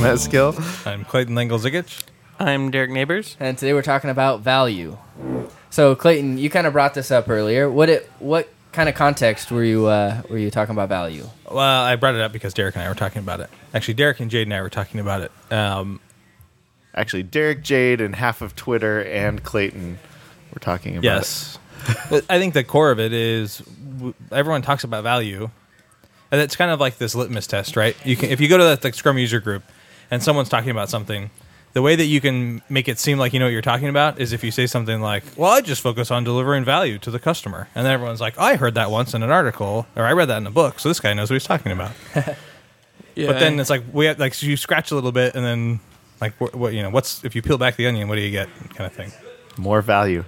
Meskill. I'm Clayton Lengel-Zigich. I'm Derek Neighbors. and today we're talking about value. So Clayton, you kind of brought this up earlier. What it what kind of context were you uh, were you talking about value? Well, I brought it up because Derek and I were talking about it. Actually, Derek and Jade and I were talking about it. Um, Actually, Derek, Jade, and half of Twitter and Clayton were talking about yes, But I think the core of it is w- everyone talks about value, and it's kind of like this litmus test, right? You can if you go to the, like Scrum user group and someone's talking about something. The way that you can make it seem like you know what you're talking about is if you say something like, "Well, I just focus on delivering value to the customer," and then everyone's like, "I heard that once in an article, or I read that in a book, so this guy knows what he's talking about." Yeah. But then it's like we have, like so you scratch a little bit, and then like what, what you know what's if you peel back the onion, what do you get? Kind of thing. More value.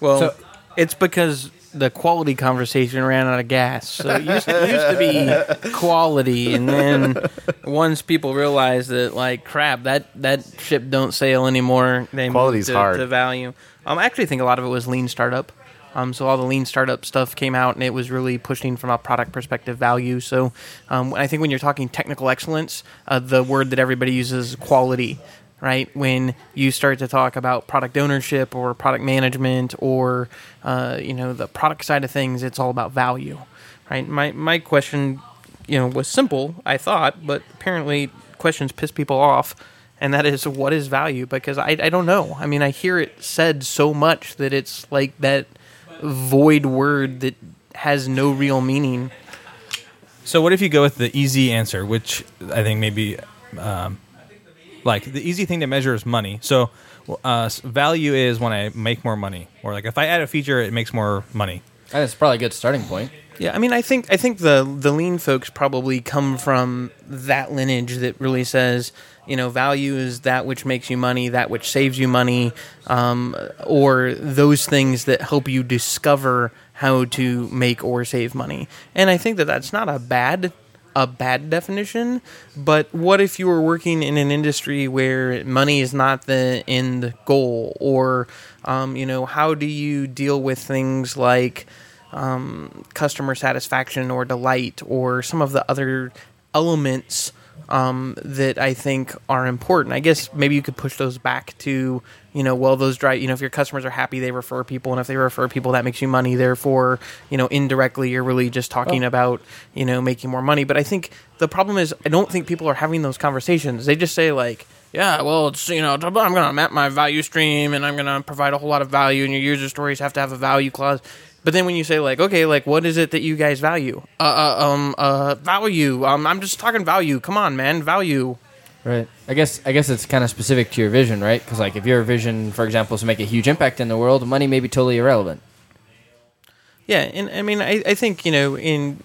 well, So- it's because the quality conversation ran out of gas. So it used, it used to be quality, and then once people realized that, like, crap, that that ship don't sail anymore. They Quality's moved to, hard. to value. Um, I actually think a lot of it was lean startup. Um, so all the lean startup stuff came out, and it was really pushing from a product perspective value. So um, I think when you're talking technical excellence, uh, the word that everybody uses is quality, right? When you start to talk about product ownership or product management or uh, you know the product side of things, it's all about value, right? My my question, you know, was simple. I thought, but apparently questions piss people off. And that is what is value? Because I, I don't know. I mean, I hear it said so much that it's like that void word that has no real meaning. So what if you go with the easy answer, which I think maybe um, like the easy thing to measure is money. So uh, value is when I make more money, or like if I add a feature, it makes more money. That's probably a good starting point. Yeah, I mean, I think I think the the lean folks probably come from that lineage that really says, you know, value is that which makes you money, that which saves you money, um, or those things that help you discover how to make or save money. And I think that that's not a bad a bad definition, but what if you were working in an industry where money is not the end goal, or um, you know, how do you deal with things like um, customer satisfaction or delight or some of the other elements um, that I think are important. I guess maybe you could push those back to, you know, well, those drive, you know, if your customers are happy, they refer people, and if they refer people, that makes you money. Therefore, you know, indirectly, you're really just talking about, you know, making more money. But I think the problem is, I don't think people are having those conversations. They just say, like, yeah, well, it's, you know, I'm going to map my value stream and I'm going to provide a whole lot of value, and your user stories have to have a value clause. But then when you say like, okay, like what is it that you guys value? Uh, uh um, uh, value. Um, I'm just talking value. Come on, man, value. Right. I guess I guess it's kind of specific to your vision, right? Because like if your vision, for example, is to make a huge impact in the world, money may be totally irrelevant. Yeah, and I mean, I, I think you know, in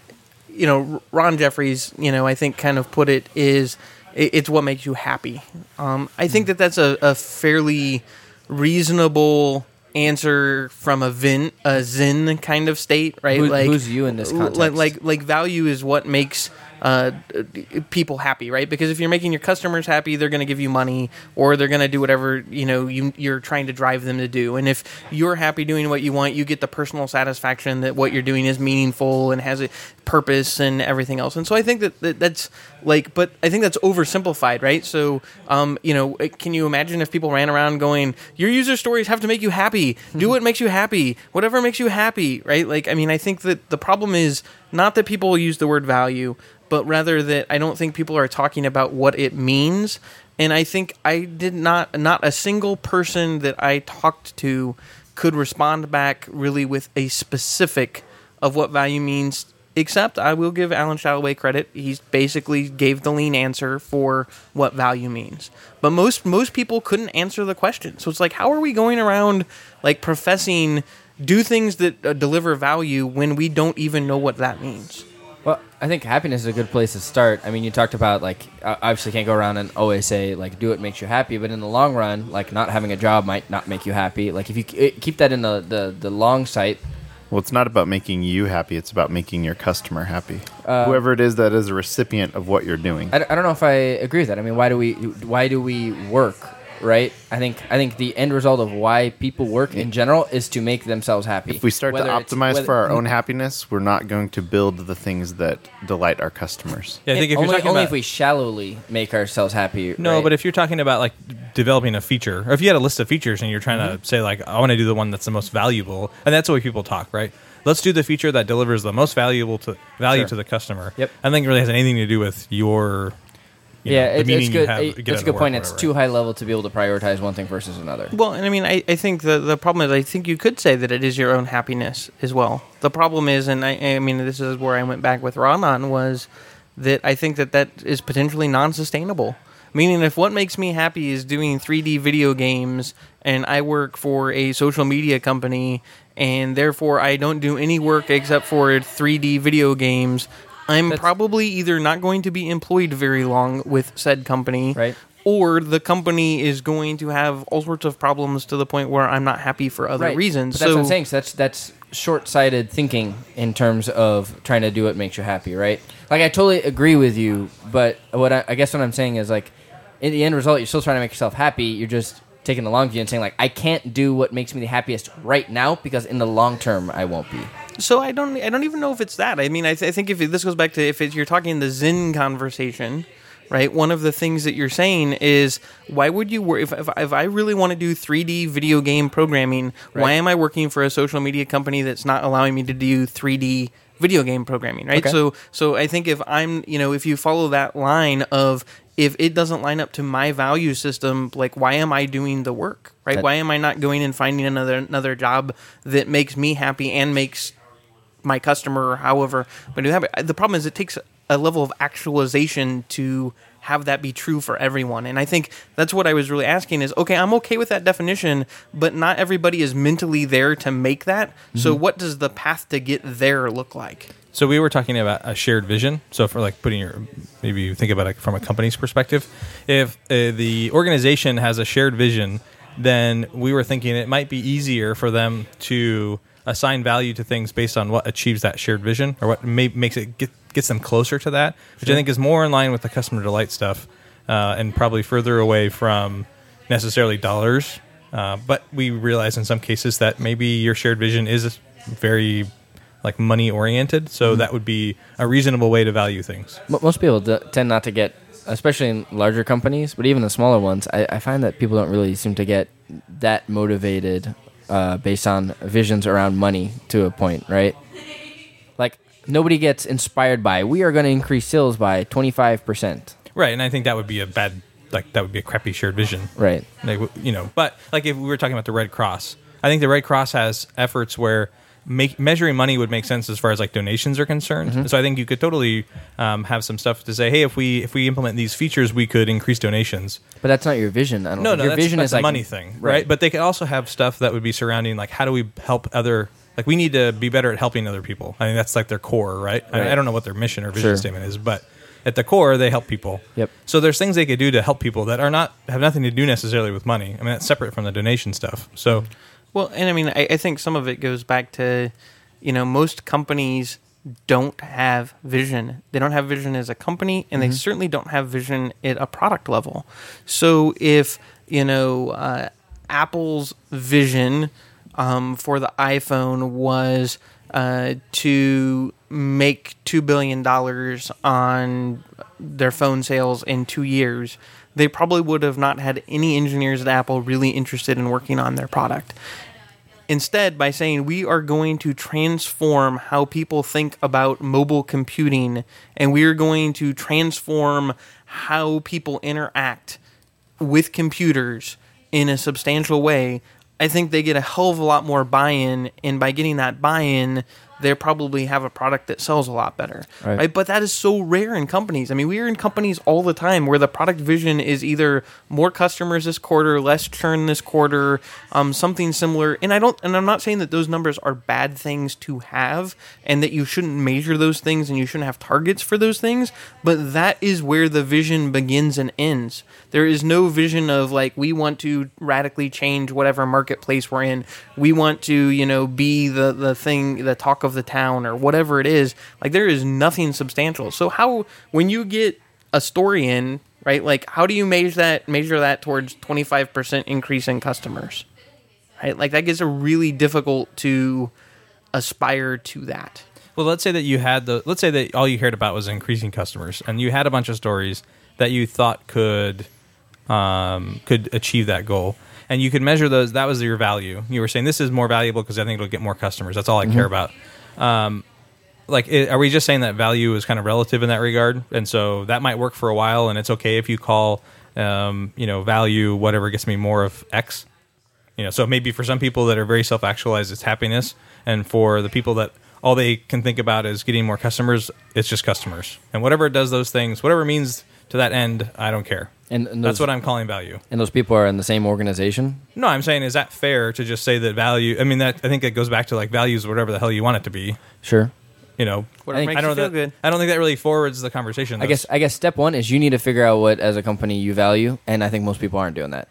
you know, Ron Jeffries, you know, I think kind of put it is it, it's what makes you happy. Um, I think that that's a, a fairly reasonable answer from a vin a zen kind of state, right? Who- who's you in this context? Like, like like value is what makes uh, people happy, right? Because if you're making your customers happy, they're going to give you money, or they're going to do whatever you know you, you're trying to drive them to do. And if you're happy doing what you want, you get the personal satisfaction that what you're doing is meaningful and has a purpose and everything else. And so I think that, that that's like, but I think that's oversimplified, right? So, um, you know, can you imagine if people ran around going, "Your user stories have to make you happy. Do what makes you happy. Whatever makes you happy." Right? Like, I mean, I think that the problem is not that people use the word value, but rather that I don't think people are talking about what it means. And I think I did not, not a single person that I talked to could respond back really with a specific of what value means. Except I will give Alan Shalloway credit. He's basically gave the lean answer for what value means. But most most people couldn't answer the question. So it's like, how are we going around like professing do things that uh, deliver value when we don't even know what that means? Well, I think happiness is a good place to start. I mean, you talked about like uh, obviously can't go around and always say like do what makes you happy, but in the long run, like not having a job might not make you happy. Like if you keep that in the the, the long sight, Well, it's not about making you happy. It's about making your customer happy. Whoever it is that is a recipient of what you're doing. I, I don't know if I agree with that. I mean, why do we why do we work right? I think I think the end result of why people work in general is to make themselves happy. If we start Whether to it's- optimize whether- for our own happiness, we're not going to build the things that delight our customers. Yeah, I think if only, you're talking only about if we shallowly make ourselves happy. No, right? but if you're talking about like developing a feature, or if you had a list of features and you're trying Mm-hmm. to say like, I want to do the one that's the most valuable, and that's the way people talk, right? Let's do the feature that delivers the most valuable to value Sure. to the customer. Yep. I think it really has anything to do with your. You yeah, know, it, meaning it's you good. have- it- it's a good point. It's too high level to be able to prioritize one thing versus another. Well, and I mean, I, I think the the problem is, I think you could say that it is your own happiness as well. The problem is, and I, I mean, this is where I went back with Ron on was that I think that that is potentially non-sustainable. Meaning, if what makes me happy is doing 3D video games, and I work for a social media company, and therefore I don't do any work except for 3D video games, I'm That's- probably either not going to be employed very long with said company, Right. or the company is going to have all sorts of problems to the point where I'm not happy for other reasons. But that's so what I'm saying. So that's that's short-sighted thinking in terms of trying to do what makes you happy, right? Like I totally agree with you, but what I, I guess what I'm saying is like, in the end result, you're still trying to make yourself happy. You're just taking the long view and saying like, I can't do what makes me the happiest right now because in the long term, I won't be. So I don't I don't even know if it's that. I mean, I, th- I think if it- this goes back to if you're talking the Zen conversation, right? One of the things that you're saying is why would you work if, if if I really want to do 3D video game programming? Why am I working for a social media company that's not allowing me to do 3D video game programming, right? Okay. So so I think if I'm, you know, if you follow that line of if it doesn't line up to my value system, like why am I doing the work? Right? That- why am I not going and finding another another job that makes me happy and makes my customer or however but do have it. The problem is it takes a level of actualization to have that be true for everyone. And I think that's what I was really asking is okay, I'm okay with that definition, but not everybody is mentally there to make that. So Mm-hmm. what does the path to get there look like? So we were talking about a shared vision. So for like putting your, maybe you think about it from a company's perspective. If uh, the organization has a shared vision, then we were thinking it might be easier for them to assign value to things based on what achieves that shared vision or what may, makes it get, gets them closer to that, which I think is more in line with the customer delight stuff uh, and probably further away from necessarily dollars. Uh, but we realize in some cases that maybe your shared vision is very like money oriented. So that would be a reasonable way to value things. Mo- most people d- tend not to get, especially in larger companies, but even the smaller ones, I, I find that people don't really seem to get that motivated uh, based on visions around money to a point, right? Like nobody gets inspired by we are going to increase sales by twenty five percent, Right. And I think that would be a bad, like, that would be a crappy shared vision. right? Like, you know, but like if we were talking about the Red Cross, I think the Red Cross has efforts where make, measuring money would make sense as far as like donations are concerned. So I think you could totally um, have some stuff to say, hey, if we if we implement these features, we could increase donations. But that's not your vision. I don't. No, think. no, your that's, vision that's is a like money thing, right? But they could also have stuff that would be surrounding like how do we help other like we need to be better at helping other people. I mean that's like their core, right? I, Right. I don't know what their mission or vision Sure. statement is, but at the core they help people. Yep. So there's things they could do to help people that are not have nothing to do necessarily with money. I mean that's separate from the donation stuff. So Well, and I mean, I, I think some of it goes back to, you know, most companies don't have vision. They don't have vision as a company, and they certainly don't have vision at a product level. So if you know uh, Apple's vision um, for the iPhone was uh, to make two billion dollars on their phone sales in two years, they probably would have not had any engineers at Apple really interested in working on their product. Instead, by saying we are going to transform how people think about mobile computing and we are going to transform how people interact with computers in a substantial way, I think they get a hell of a lot more buy in. And by getting that buy in, they probably have a product that sells a lot better. Right. Right. But that is so rare in companies. I mean, we are in companies all the time where the product vision is either more customers this quarter, less churn this quarter, um, something similar. And I don't, and I'm not saying that those numbers are bad things to have and that you shouldn't measure those things and you shouldn't have targets for those things. But that is where the vision begins and ends. There is no vision of like, we want to radically change whatever marketplace we're in. We want to, you know, be the, the thing, the talk of the town or whatever it is. Like, there is nothing substantial. So, how, when you get a story in right? Like, how do you measure that? Measure that towards twenty five percent increase in customers, right? Like that gets a really difficult to aspire to that. Well, let's say that you had the. Let's say that all you heard about was increasing customers, and you had a bunch of stories that you thought could um, could achieve that goal, and you could measure those. That was your value. You were saying this is more valuable because I think it'll get more customers. That's all I care about. Um, like, i are we just saying that value is kind of relative in that regard, and so that might work for a while, and it's okay if you call, um, you know, value whatever gets me more of X. You know, so maybe for some people that are very self actualized, it's happiness, and for the people that all they can think about is getting more customers, it's just customers, and whatever it does those things, whatever means to that end, I don't care. And, and That's what I'm calling value. and those people are in the same organization. No, I'm saying is that fair to just say that value? I mean, that I think it goes back to like values, whatever the hell you want it to be. Sure. You know, I think- makes I don't feel that, good. I don't think that really forwards the conversation. I guess I guess step one is you need to figure out what as a company you value, and I think most people aren't doing that.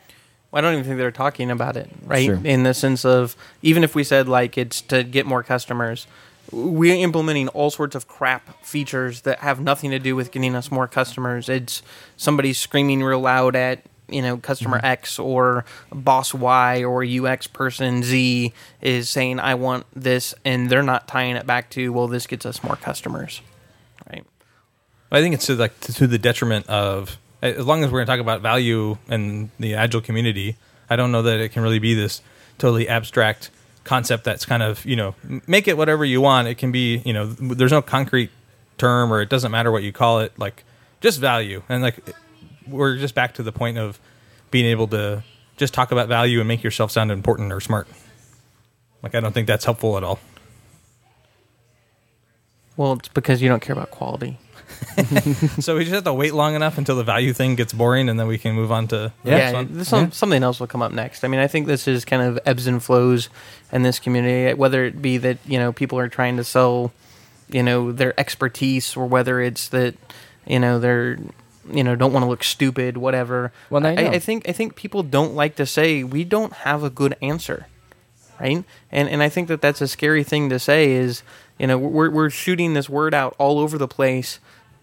I don't even think they're talking about it, right? Sure. In the sense of even if we said like it's to get more customers, we're implementing all sorts of crap features that have nothing to do with getting us more customers. It's somebody screaming real loud at you know customer mm-hmm. X or boss Y or UX person Z is saying I want this, and they're not tying it back to well this gets us more customers, right? I think it's to like to, to the detriment of as long as we're going to talk about value and the agile community. I don't know that it can really be this totally abstract concept that's kind of you know make it whatever you want. It can be you know there's no concrete term or it doesn't matter what you call it. Like just value and like we're just back to the point of being able to just talk about value and make yourself sound important or smart. Like I don't think that's helpful at all. Well, it's because you don't care about quality. So we just have to wait long enough until the value thing gets boring, and then we can move on to the next yeah, one. this some, something else will come up next. I mean, I think this is kind of ebbs and flows in this community. Whether it be that you know people are trying to sell, you know, their expertise, or whether it's that you know they're you know don't want to look stupid, whatever. Well, now you I. I think I think people don't like to say we don't have a good answer, right? And and I think that that's a scary thing to say. Is you know we're we're shooting this word out all over the place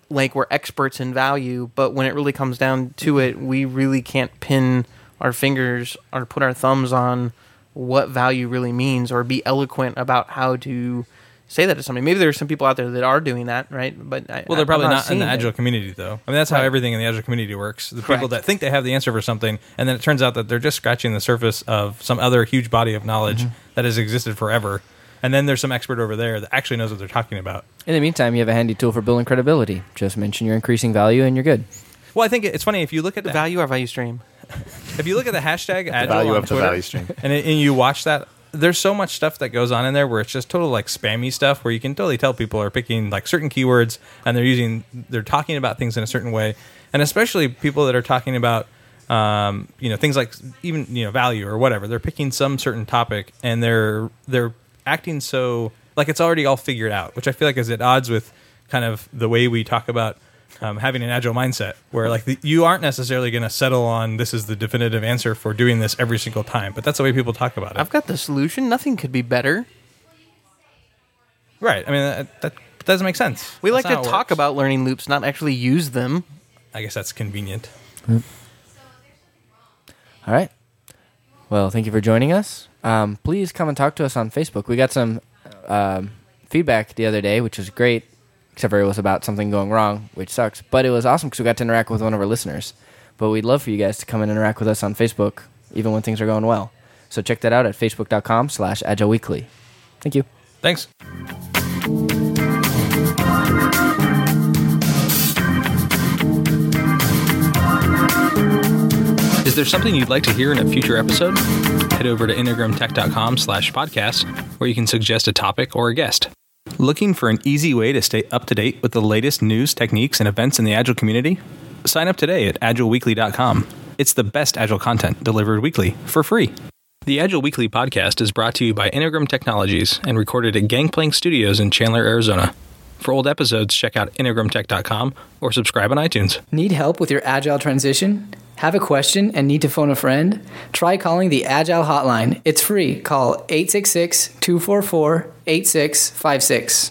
like we're experts in value, but when it really comes down to it, we really can't pin our fingers or put our thumbs on what value really means or be eloquent about how to say that to somebody. Maybe there are some people out there that are doing that, right? But I, Well, they're probably I'm not, in the it. agile community, though. I mean, that's how Right. everything in the agile community works. The people Correct. that think they have the answer for something, and then it turns out that they're just scratching the surface of some other huge body of knowledge Mm-hmm. that has existed forever. And then there's some expert over there that actually knows what they're talking about. In the meantime, you have a handy tool for building credibility. Just mention you're increasing value, and you're good. Well, I think it's funny if you look at The the value or value stream. if you look at the hashtag agile value on of the value stream. and, it, and you watch that, there's so much stuff that goes on in there where it's just total like spammy stuff where you can totally tell people are picking like certain keywords and they're using they're talking about things in a certain way, and especially people that are talking about um, you know things like even you know value or whatever. They're picking some certain topic and they're they're acting so like it's already all figured out, which I feel like is at odds with kind of the way we talk about um, having an agile mindset, where like the, you aren't necessarily going to settle on this is the definitive answer for doing this every single time, but that's the way people talk about it. I've got the solution. Nothing could be better. right? I mean that, that doesn't make sense. We That's like to not how it talk works. about learning loops, not actually use them. I guess that's convenient. All right. Well, thank you for joining us. Um, please come and talk to us on Facebook. We got some um, feedback the other day, which was great, except for it was about something going wrong, which sucks. But it was awesome because we got to interact with one of our listeners. But we'd love for you guys to come and interact with us on Facebook, even when things are going well. So check that out at facebook.com slash agile weekly. Thank you. Thanks. Is there something you'd like to hear in a future episode? Head over to integrumtech.com slash podcast, where you can suggest a topic or a guest. Looking for an easy way to stay up to date with the latest news, techniques, and events in the Agile community? Sign up today at agileweekly.com. It's the best Agile content delivered weekly for free. The Agile Weekly podcast is brought to you by Integrum Technologies and recorded at Gangplank Studios in Chandler, Arizona. For old episodes, check out integrumtech.com or subscribe on iTunes. Need help with your agile transition? Have a question and need to phone a friend? Try calling the Agile Hotline. It's free. Call 866 244 8656.